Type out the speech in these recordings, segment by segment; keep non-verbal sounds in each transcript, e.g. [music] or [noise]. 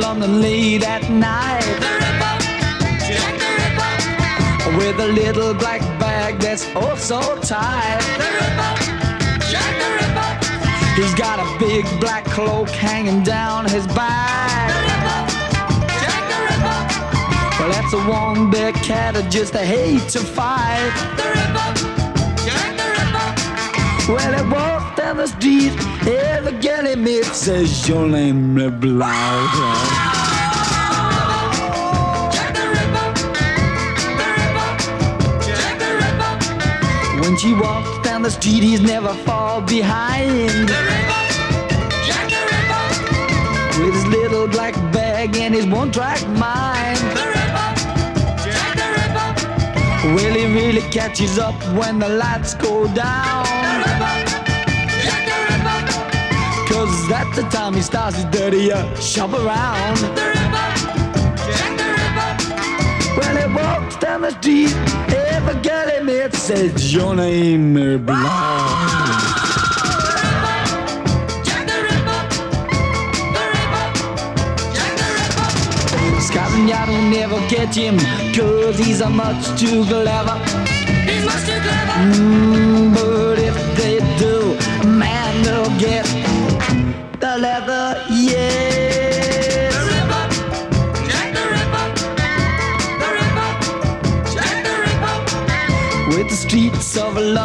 London late at night. The Ripper, Jack the Ripper, With a little black bag that's oh so tight. the Ripper, Jack the Ripper, He's got a big black cloak hanging down his back. the. Ripper, Jack the Ripper, Well, that's a one big cat that just a hate to fight. the Ripper, Jack the Ripper, Well, he walks down the street, girl he meets says your name. The the the Ripper, When she walks down the street, he's never fall behind. the Ripper, Jack the Ripper, With his little black bag and his one-track mind. the Ripper, Jack the Ripper, Well, he really catches up when the lights go the down. Ripper, that's the time he starts his dirty uh, shop around. the Ripper, Jack the Ripper, Well, he walks down the street, every girl he meets says your name is Blau. Jack the Ripper, the Ripper, Jack the Ripper, Scotland Yard will never get him, cause he's a much too clever. he's much too clever. Mm, but if they do, man, they'll get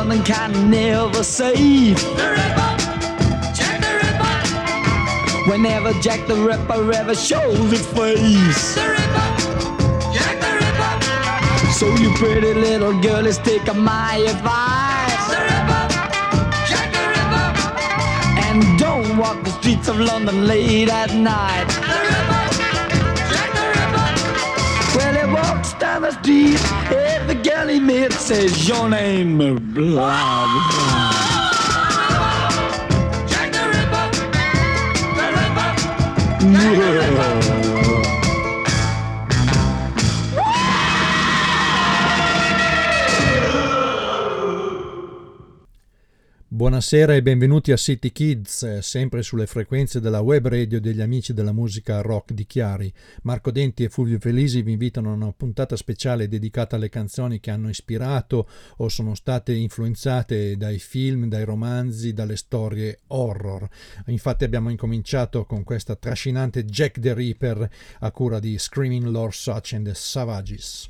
London kind never save. the Ripper, Jack the Ripper, Whenever Jack the Ripper ever shows his face. the Ripper, Jack the Ripper, So you pretty little girlies take my advice. the Ripper, Jack the Ripper, And don't walk the streets of London late at night. the Ripper, Jack the Ripper, Well, he walks down the street, he meets says your name, blah, blah. Jack the Ripper, the Ripper, Jack the Ripper. Buonasera e benvenuti a City Kids, eh, sempre sulle frequenze della web radio degli amici della musica rock di Chiari. Marco Denti e Fulvio Felisi vi invitano a una puntata speciale dedicata alle canzoni che hanno ispirato o sono state influenzate dai film, dai romanzi, dalle storie horror. Infatti abbiamo incominciato con questa trascinante Jack the Ripper a cura di Screaming Lord Such and the Savages.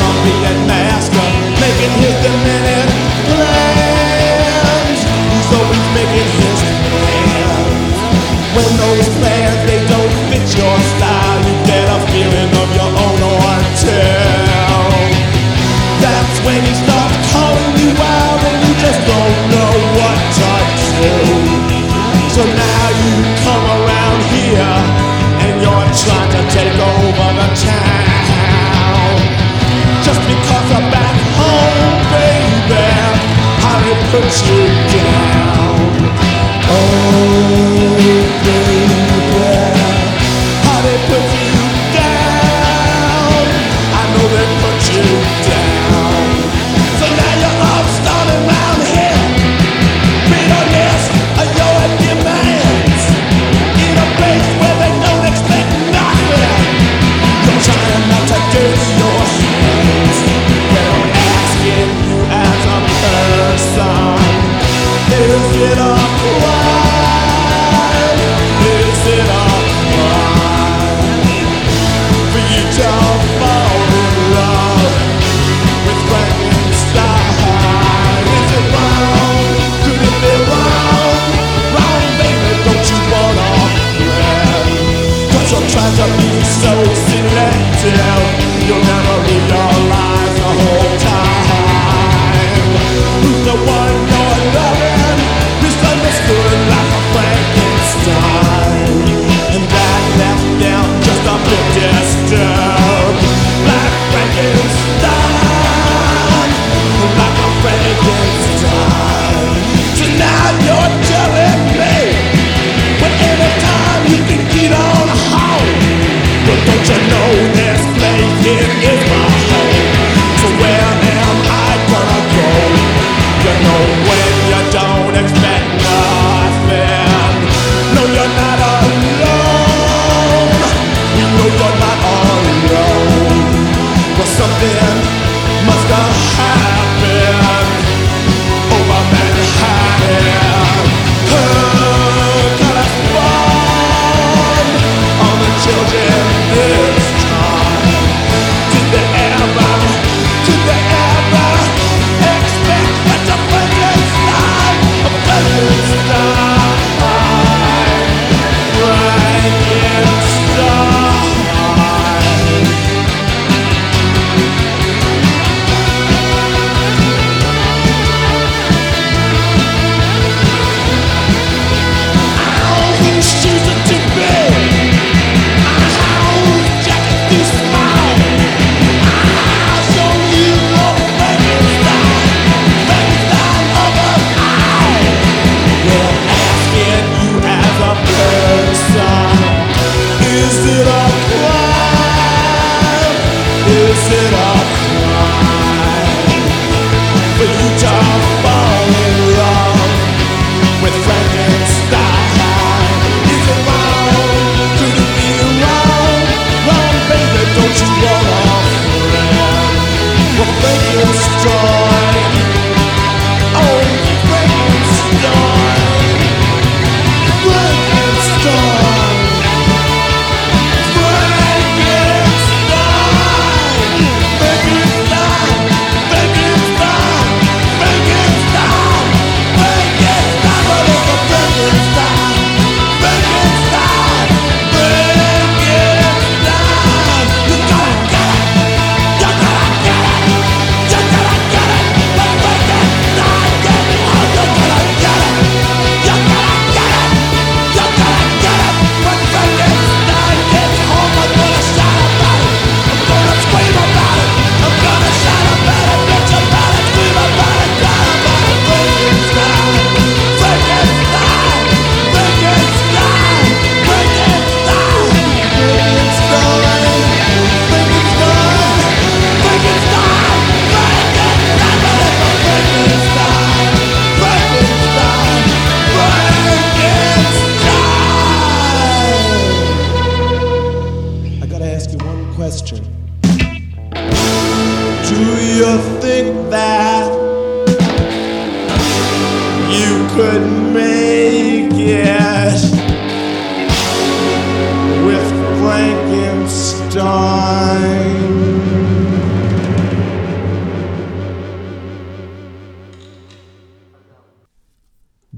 on making plans. Always making his plans. When those plans they don't fit your style, put you down.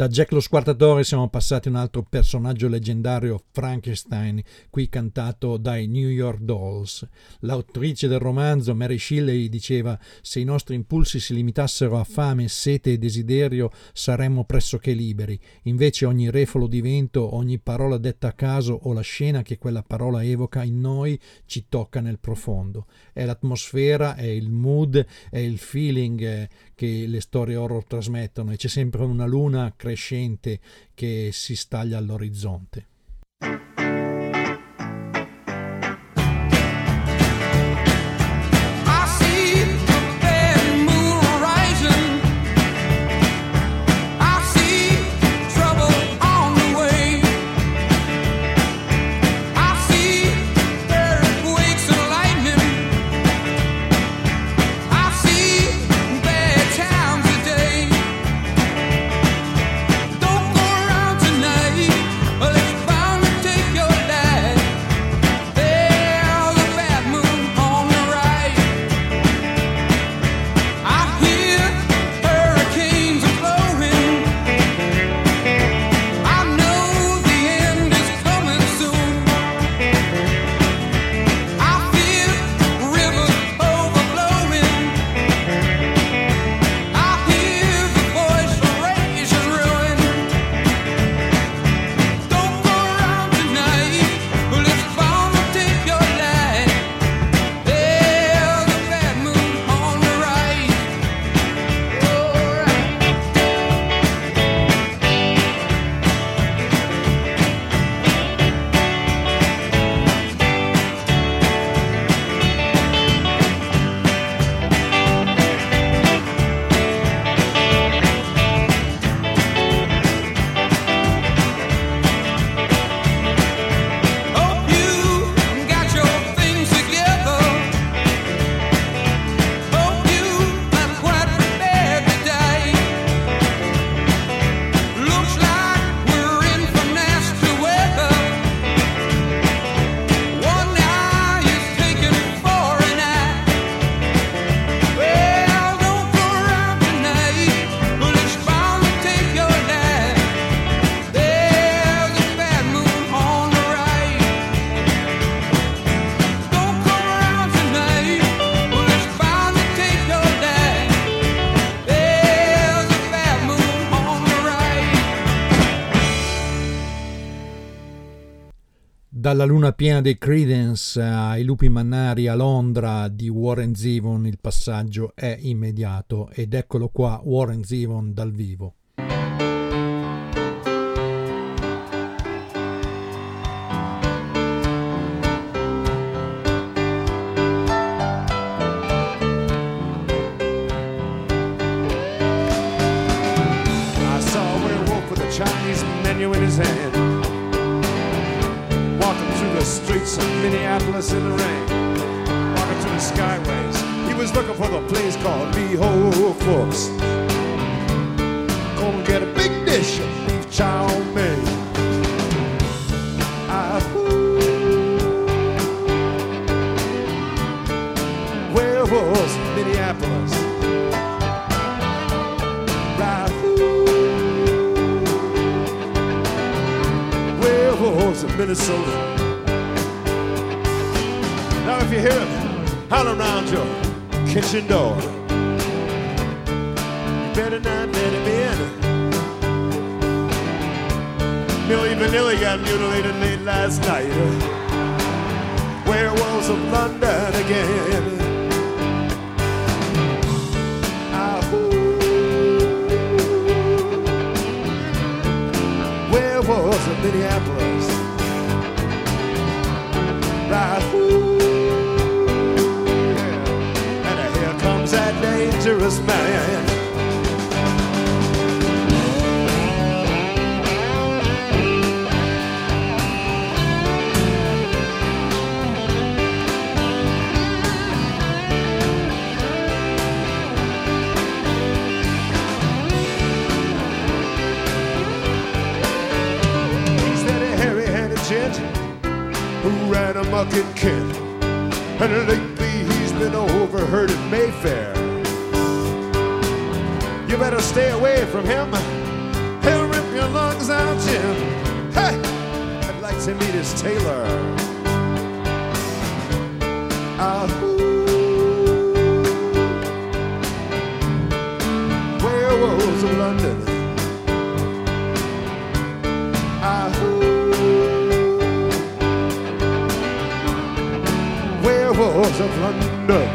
Da Jack lo squartatore siamo passati a un altro personaggio leggendario, Frankenstein, qui cantato dai New York Dolls. L'autrice del romanzo, Mary Shelley, diceva se i nostri impulsi si limitassero a fame, sete e desiderio saremmo pressoché liberi, invece ogni refolo di vento, ogni parola detta a caso o la scena che quella parola evoca in noi ci tocca nel profondo. È l'atmosfera, è il mood, è il feeling eh, che le storie horror trasmettono e c'è sempre una luna creativa crescente che si staglia all'orizzonte. Dalla luna piena dei Credence ai lupi mannari a Londra di Warren Zevon il passaggio è immediato ed eccolo qua Warren Zevon dal vivo. Minneapolis in the rain. Walking through the skyways. He was looking for the place called Lee Ho Fooks. Gonna get a big dish of beef chow mein. Ah, ooh. Werewolves, Minneapolis. Minnesota. If you hear them holler around your kitchen door, you better not let him in. Millie Vanilli got mutilated late last night. Werewolves of London again. Ah, ooh. Werewolves of Minneapolis. Kent. And lately he's been overheard at Mayfair. You better stay away from him. He'll rip your lungs out, Jim. Hey, I'd like to meet his tailor. Ah, ooh. Werewolves of London. Werewolves of London.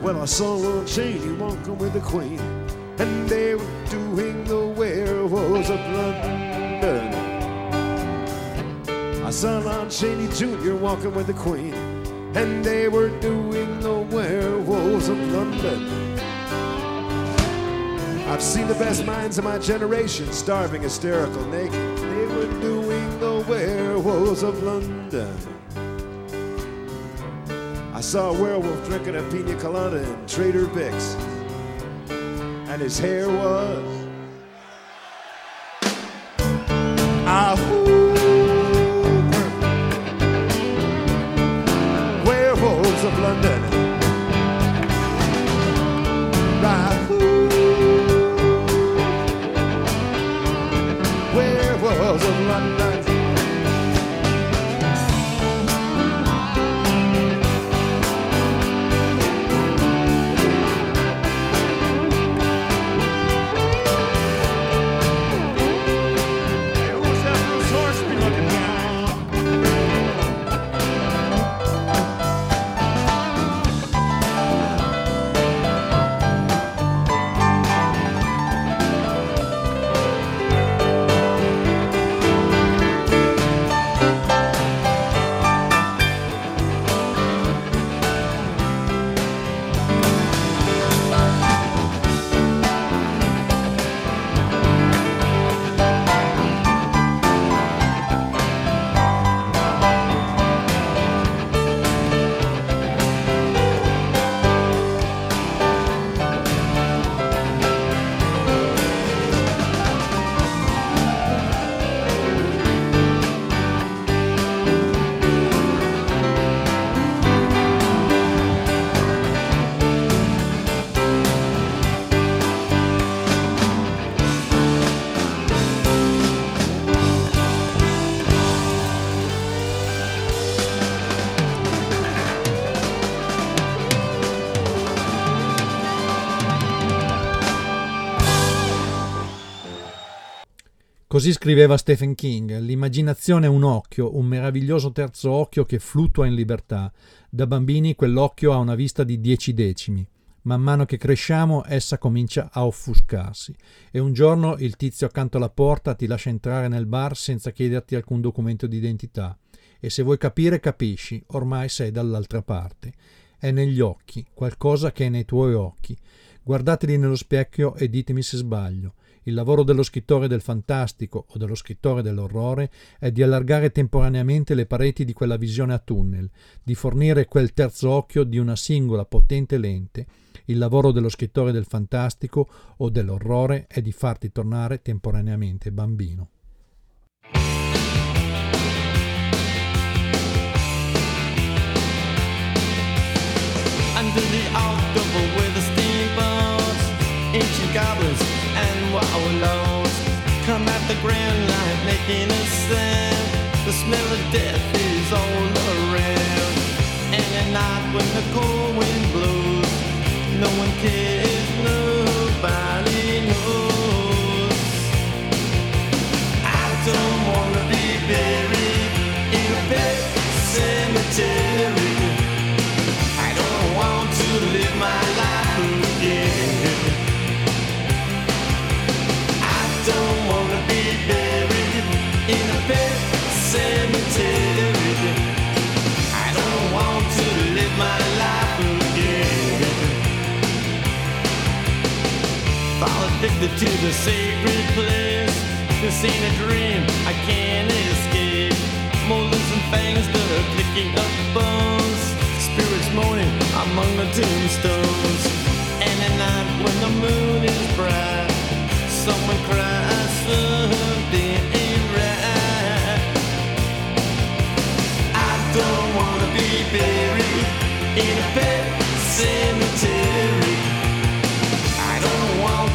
Well, I saw Lord Cheney walking with the Queen, and they were doing the Werewolves of London. I saw Lon Chaney Jr. walking with the Queen, and they were doing the Werewolves of London. I've seen the best minds of my generation starving, hysterical, naked. They were doing the werewolves of London. I saw a werewolf drinking a pina colada in Trader Vic's, and his hair was. Ah, Così scriveva Stephen King, l'immaginazione è un occhio, un meraviglioso terzo occhio che fluttua in libertà. Da bambini quell'occhio ha una vista di dieci decimi. Man mano che cresciamo essa comincia a offuscarsi e un giorno il tizio accanto alla porta ti lascia entrare nel bar senza chiederti alcun documento d'identità e se vuoi capire capisci, ormai sei dall'altra parte. È negli occhi, qualcosa che è nei tuoi occhi. Guardateli nello specchio e ditemi se sbaglio. Il lavoro dello scrittore del fantastico o dello scrittore dell'orrore è di allargare temporaneamente le pareti di quella visione a tunnel, di fornire quel terzo occhio di una singola potente lente. Il lavoro dello scrittore del fantastico o dell'orrore è di farti tornare temporaneamente bambino. Under the October with the steamboats, ancient goblins and wallows come at the grand light making a sound. The smell of death is all around. And at night when the cold wind blows, no one cares, nobody Fall to the sacred place. This ain't a dream, I can't escape. Molars and fangs that are picking up bones. Spirits moaning among the tombstones. And at night when the moon is bright, someone cries something ain't right. I don't wanna be buried in a pet cemetery.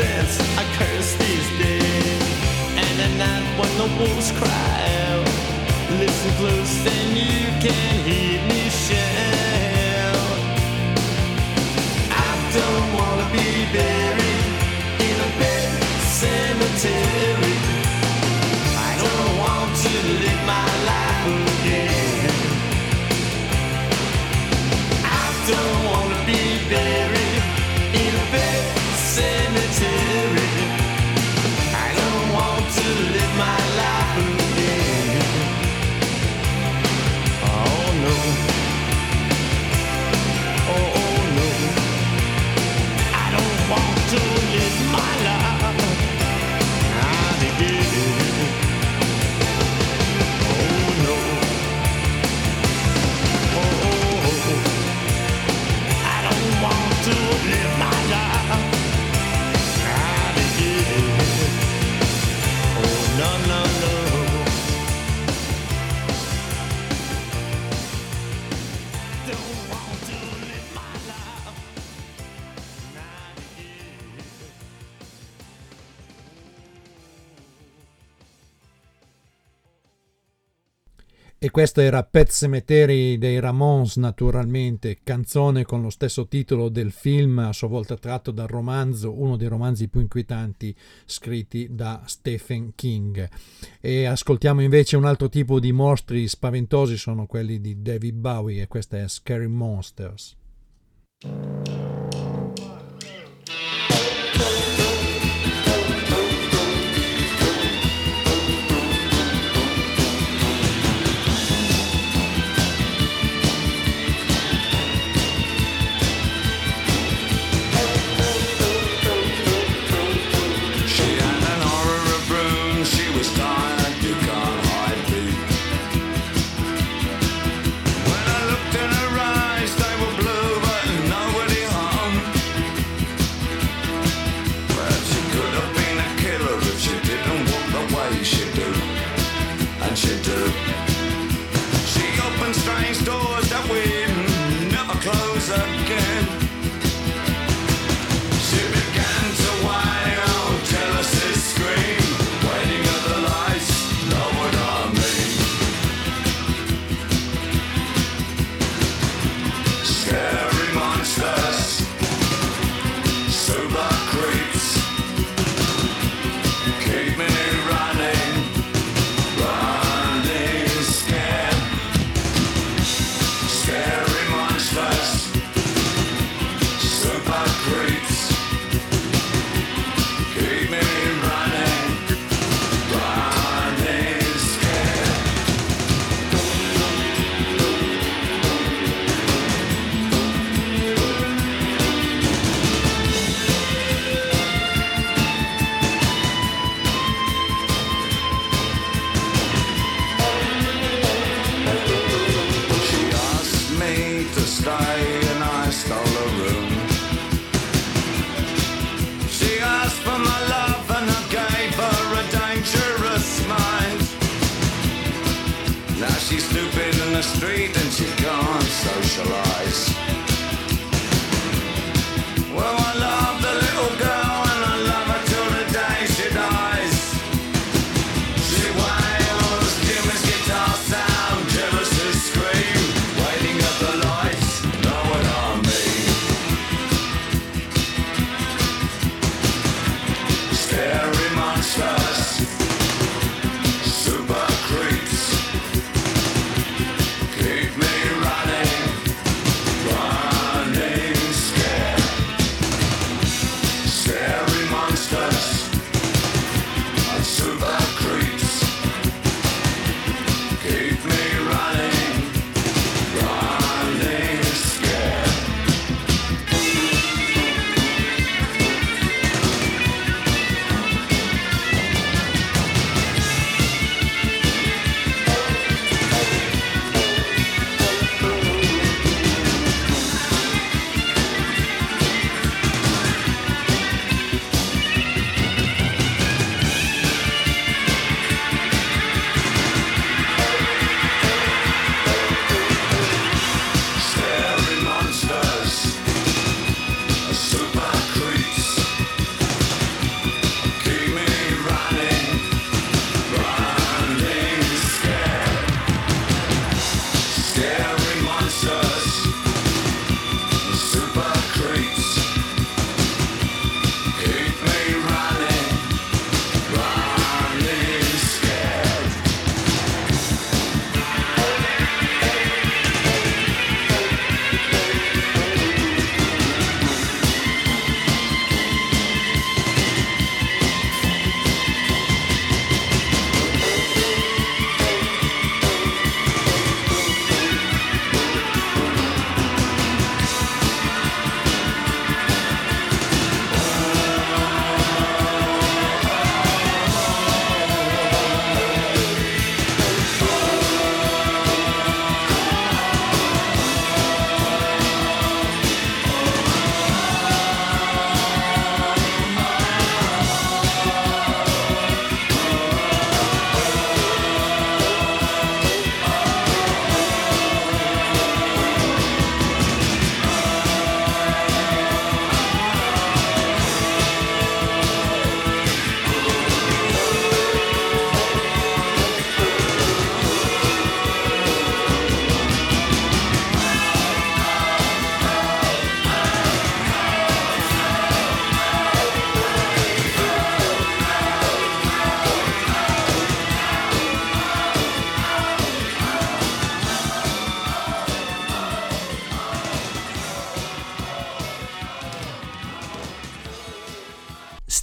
I curse these days. And at night when the wolves cry out, listen close and you can hear me shout. Questo era Pet Cemetery dei Ramones, naturalmente, canzone con lo stesso titolo del film, a sua volta tratto dal romanzo, uno dei romanzi più inquietanti scritti da Stephen King. E ascoltiamo invece un altro tipo di mostri spaventosi, sono quelli di David Bowie, e questa è Scary Monsters. strange doors that we never close up.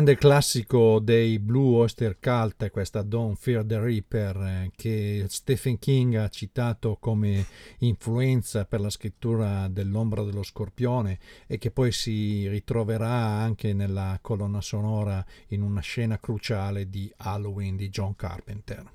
grande classico dei Blue Oyster Cult questa Don't Fear the Reaper eh, che Stephen King ha citato come influenza per la scrittura dell'ombra dello scorpione e che poi si ritroverà anche nella colonna sonora in una scena cruciale di Halloween di John Carpenter.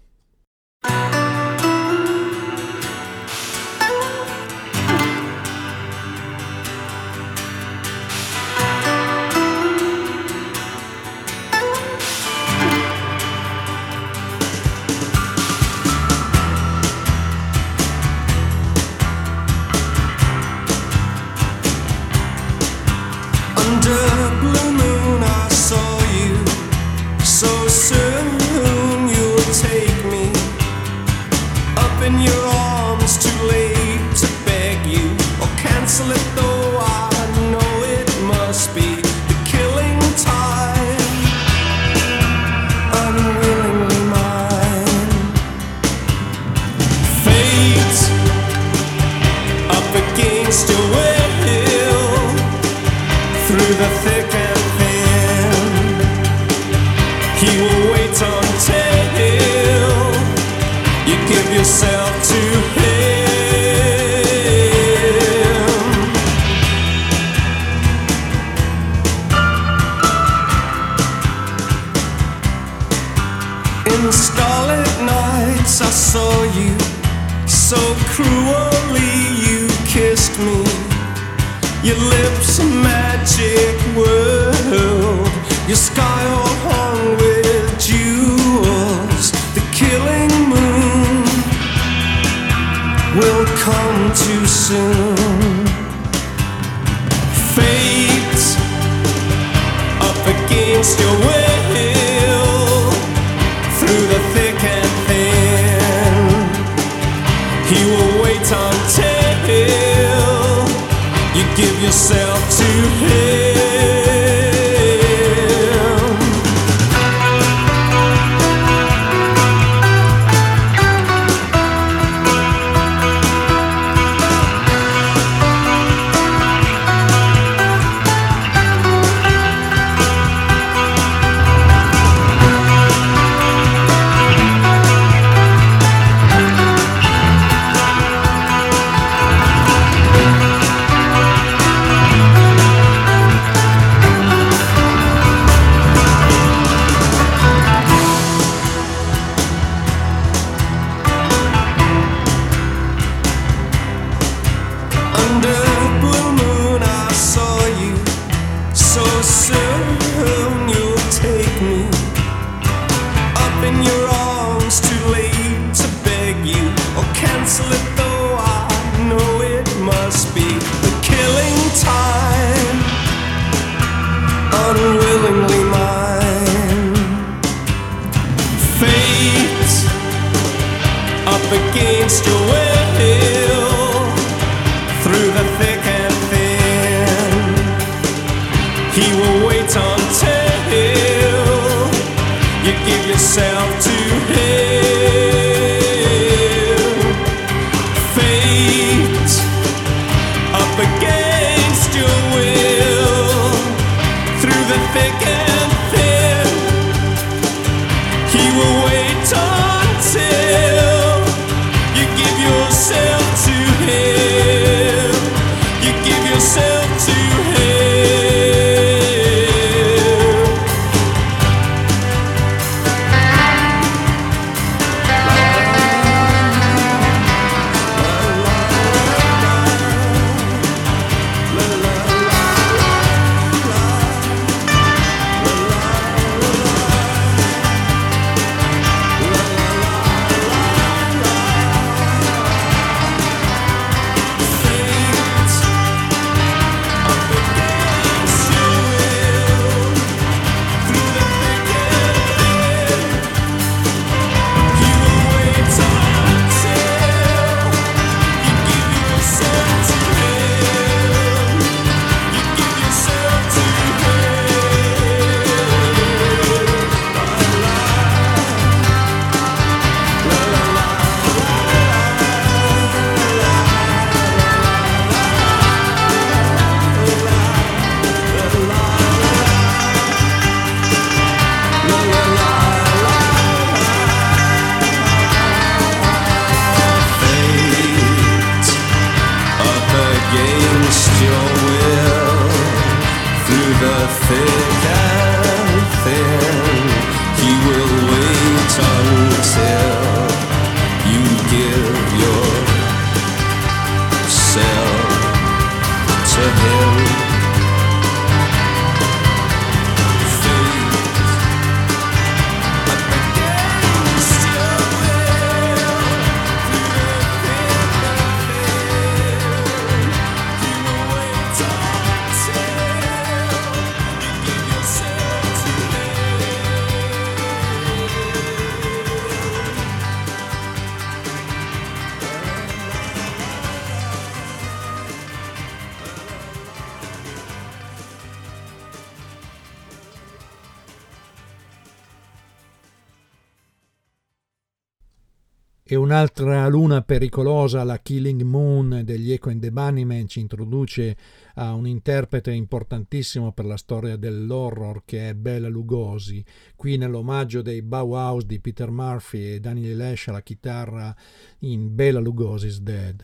pericolosa la Killing Moon degli Echo and the Bunnymen ci introduce a un interprete importantissimo per la storia dell'horror che è Bela Lugosi. Qui nell'omaggio dei Bauhaus di Peter Murphy e Daniel Lesh alla chitarra in Bela Lugosi's Dead.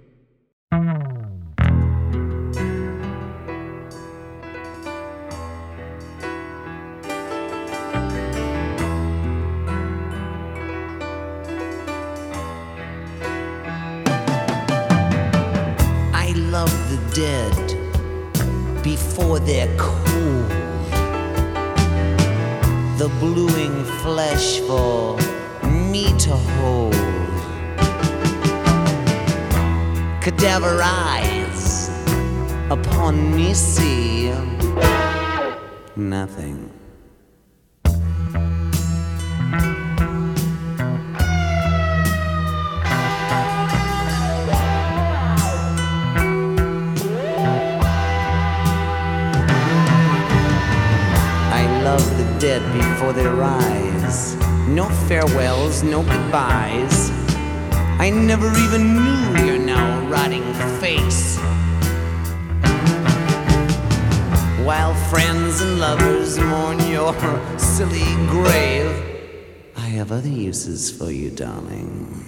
Cadaver eyes upon me see nothing. I love the dead before they rise. No farewells, no goodbyes. I never even knew your rotting face. While friends and lovers mourn your [laughs] silly grave, I have other uses for you, darling.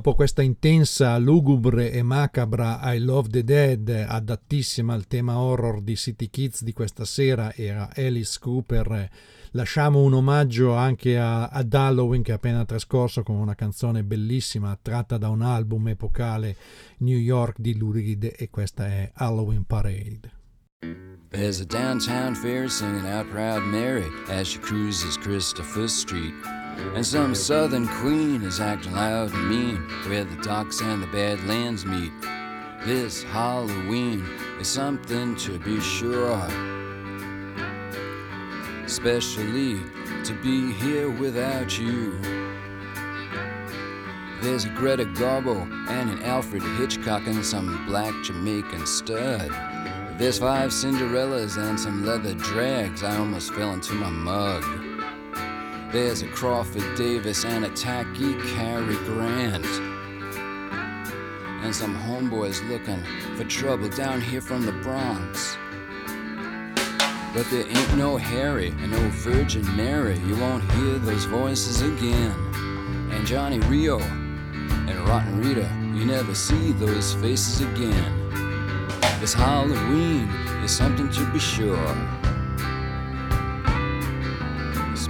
Dopo questa intensa, lugubre e macabra I Love the Dead, adattissima al tema horror di City Kids di questa sera e a Alice Cooper, lasciamo un omaggio anche a, ad Halloween che è appena trascorso con una canzone bellissima tratta da un album epocale New York di Lou Reed e questa è Halloween Parade. There's a downtown fair singing out Proud Mary as she cruises Christopher Street. And some southern queen is acting loud and mean where the docks and the badlands meet. This Halloween is something to be sure. Especially to be here without you. There's a Greta Garbo and an Alfred Hitchcock and some black Jamaican stud. There's five Cinderellas and some leather drags. I almost fell into my mug. There's a Crawford Davis and a tacky Cary Grant. And some homeboys looking for trouble down here from the Bronx. But there ain't no Harry and no Virgin Mary. You won't hear those voices again. And Johnny Rio and Rotten Rita, you never see those faces again. This Halloween is something to be sure.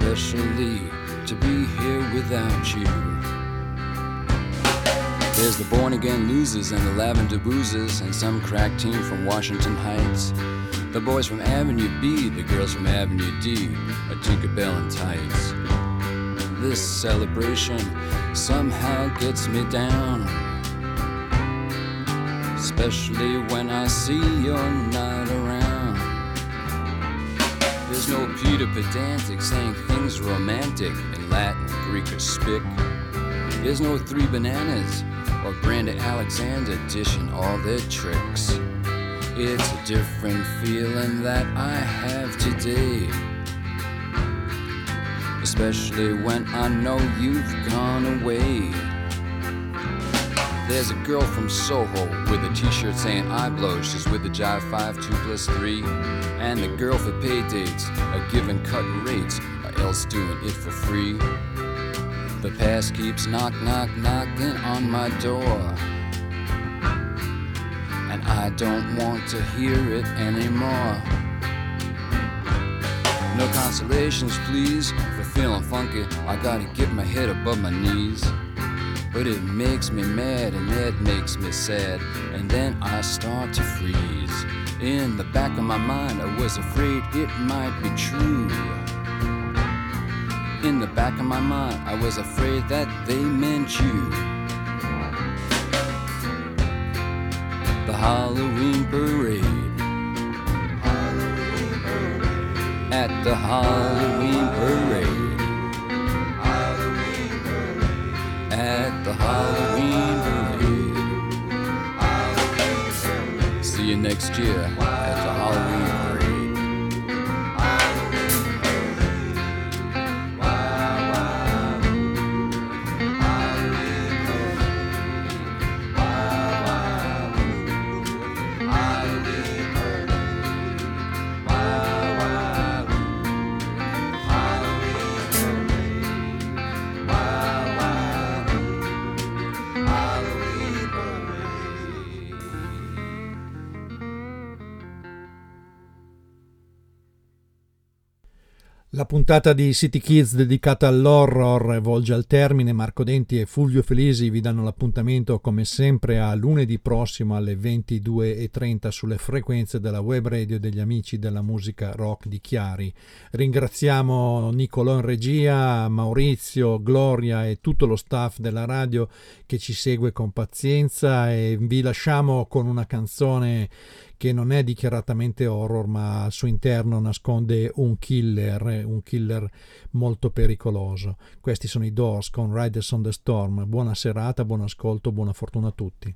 Especially to be here without you. There's the born again losers and the lavender boozers, and some crack team from Washington Heights. The boys from Avenue B, the girls from Avenue D, a Tinkerbell in tights. This celebration somehow gets me down especially when I see you're not around. There's no Peter pedantic saying things romantic in Latin, Greek, or Spic. There's no three bananas or Brandon Alexander dishing all their tricks. It's a different feeling that I have today. Especially when I know you've gone away. There's a girl from Soho with a t-shirt saying I blow. She's with the Jive 5 2 plus 3. And the girl for pay dates are giving cut rates or else doing it for free. The past keeps knock knock knocking on my door. And I don't want to hear it anymore. No consolations, please, for feeling funky. I gotta get my head above my knees. But it makes me mad and it makes me sad. And then I start to freeze. In the back of my mind, I was afraid it might be true. In the back of my mind, I was afraid that they meant you. The Halloween parade. At the Halloween parade. At the Halloween parade. See you next year at the Halloween puntata di City Kids dedicata all'horror volge al termine. Marco Denti e Fulvio Felisi vi danno l'appuntamento come sempre a lunedì prossimo alle 22.30 sulle frequenze della web radio degli amici della musica rock di Chiari. Ringraziamo Nicolò in regia, Maurizio, Gloria e tutto lo staff della radio che ci segue con pazienza e vi lasciamo con una canzone che non è dichiaratamente horror, ma al suo interno nasconde un killer, un killer molto pericoloso. Questi sono i Doors con Riders on the Storm. Buona serata, buon ascolto, buona fortuna a tutti.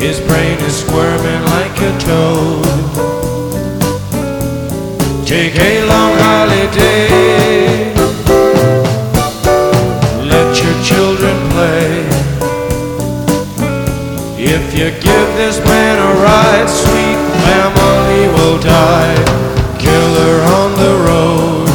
His brain is squirming like a toad. Take a long holiday. Let your children play. If you give this man a ride, sweet family will die. Killer on the road.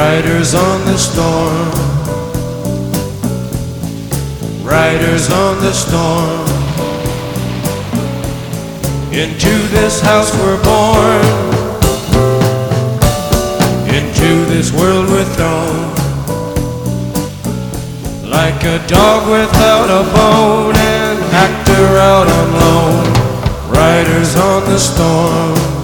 Riders on the storm. Riders on the storm. Into this house we're born. Into this world we're thrown. Like a dog without a bone, an actor out on loan. Riders on the storm.